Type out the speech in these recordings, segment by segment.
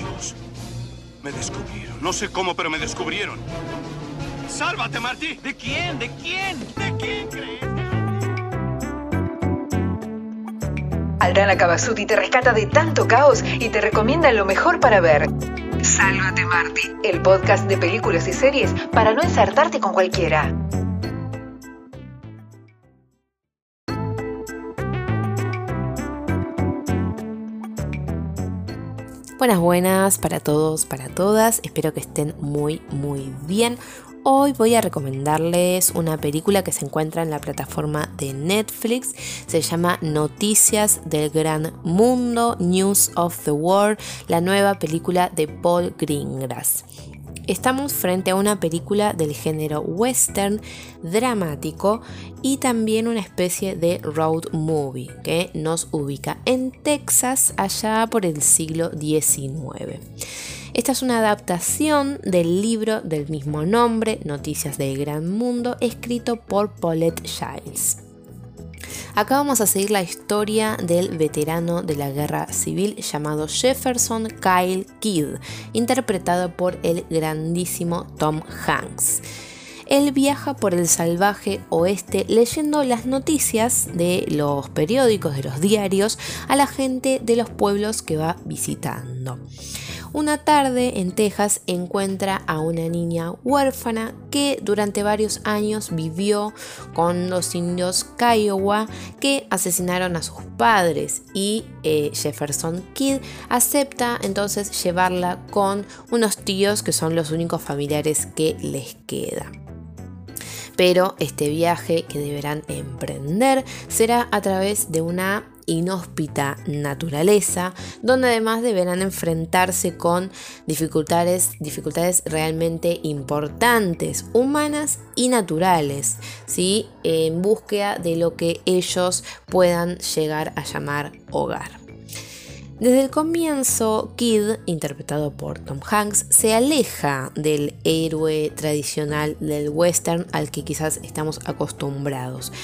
Dios. Me descubrieron. No sé cómo, pero me descubrieron. ¡Sálvate, Marty! ¿De quién? ¿De quién? ¿De quién crees? Aldana Cabasuti te rescata de tanto caos y te recomienda lo mejor para ver. Sálvate, Marty. El podcast de películas y series para no ensartarte con cualquiera. Buenas, buenas para todos, para todas. Espero que estén muy, muy bien. Hoy voy a recomendarles una película que se encuentra en la plataforma de Netflix. Se llama Noticias del Gran Mundo, News of the World, la nueva película de Paul Greengrass. Estamos frente a una película del género western dramático y también una especie de road movie que nos ubica en Texas allá por el siglo XIX. Esta es una adaptación del libro del mismo nombre, Noticias del Gran Mundo, escrito por Paulette Giles. Acá vamos a seguir la historia del veterano de la guerra civil llamado Jefferson Kyle Kidd, interpretado por el grandísimo Tom Hanks. Él viaja por el salvaje oeste leyendo las noticias de los periódicos, de los diarios, a la gente de los pueblos que va visitando. Una tarde en Texas encuentra a una niña huérfana que durante varios años vivió con los indios Kiowa que asesinaron a sus padres y eh, Jefferson Kidd acepta entonces llevarla con unos tíos que son los únicos familiares que les quedan pero este viaje que deberán emprender será a través de una inhóspita naturaleza, donde además deberán enfrentarse con dificultades, dificultades realmente importantes, humanas y naturales, ¿sí? en búsqueda de lo que ellos puedan llegar a llamar hogar. Desde el comienzo, Kid, interpretado por Tom Hanks, se aleja del héroe tradicional del western al que quizás estamos acostumbrados.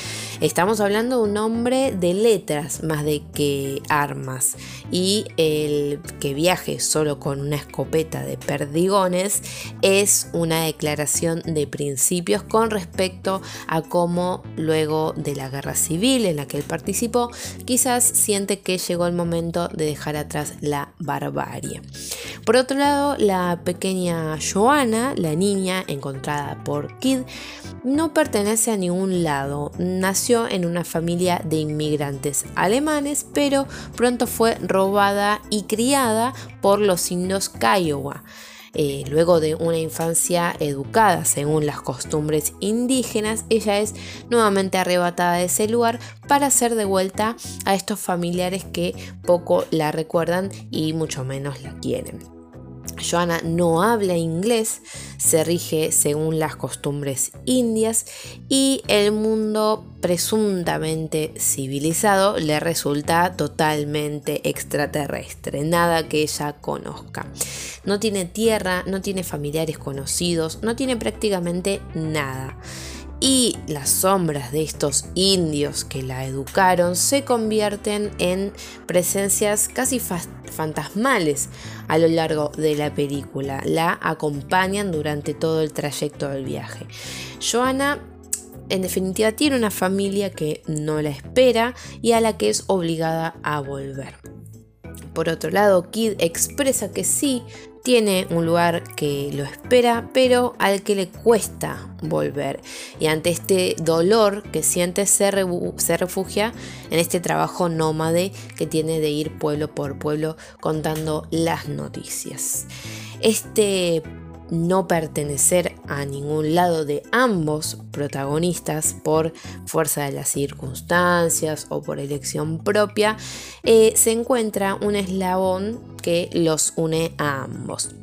Estamos hablando de un hombre de letras más de que armas y el que viaje solo con una escopeta de perdigones es una declaración de principios con respecto a cómo luego de la guerra civil en la que él participó quizás siente que llegó el momento de dejar atrás la barbarie. Por otro lado, la pequeña Joanna, la niña encontrada por Kid, no pertenece a ningún lado. Nació en una familia de inmigrantes alemanes, pero pronto fue robada y criada por los indios Kiowa. Eh, luego de una infancia educada según las costumbres indígenas, ella es nuevamente arrebatada de ese lugar para ser devuelta a estos familiares que poco la recuerdan y mucho menos la quieren. Joana no habla inglés, se rige según las costumbres indias y el mundo presuntamente civilizado le resulta totalmente extraterrestre, nada que ella conozca. No tiene tierra, no tiene familiares conocidos, no tiene prácticamente nada y las sombras de estos indios que la educaron se convierten en presencias casi fantasmales a lo largo de la película. La acompañan durante todo el trayecto del viaje. Joana en definitiva tiene una familia que no la espera y a la que es obligada a volver. Por otro lado, Kid expresa que sí tiene un lugar que lo espera, pero al que le cuesta volver. Y ante este dolor que siente, se, refugia en este trabajo nómade que tiene de ir pueblo por pueblo contando las noticias. Este no pertenecer a ningún lado de ambos protagonistas por fuerza de las circunstancias o por elección propia, eh, se encuentra un eslabón que los une a ambos.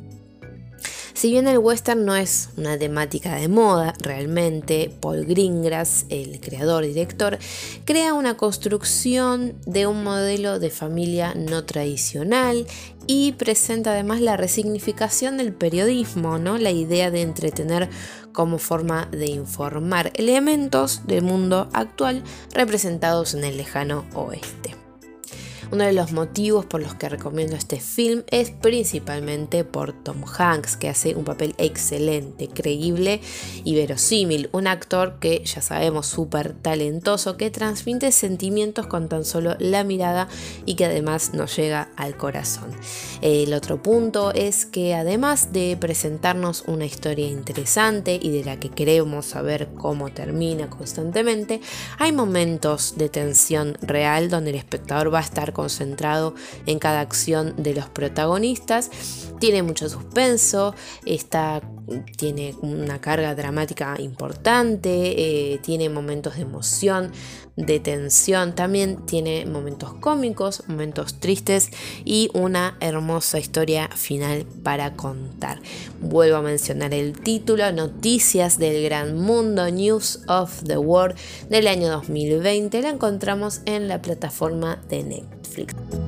Si bien el western no es una temática de moda, realmente Paul Greengrass, el creador y director, crea una construcción de un modelo de familia no tradicional y presenta además la resignificación del periodismo, ¿no? la idea de entretener como forma de informar elementos del mundo actual representados en el lejano oeste. Uno de los motivos por los que recomiendo este film es principalmente por Tom Hanks, que hace un papel excelente, creíble y verosímil. Un actor que ya sabemos súper talentoso, que transmite sentimientos con tan solo la mirada y que además nos llega al corazón. El otro punto es que además de presentarnos una historia interesante y de la que queremos saber cómo termina constantemente, hay momentos de tensión real donde el espectador va a estar concentrado en cada acción de los protagonistas. Tiene mucho suspenso, está, tiene una carga dramática importante, eh, tiene momentos de emoción, de tensión, también tiene momentos cómicos, momentos tristes y una hermosa historia final para contar. Vuelvo a mencionar el título, Noticias del Gran Mundo, News of the World del año 2020. La encontramos en la plataforma de Netflix.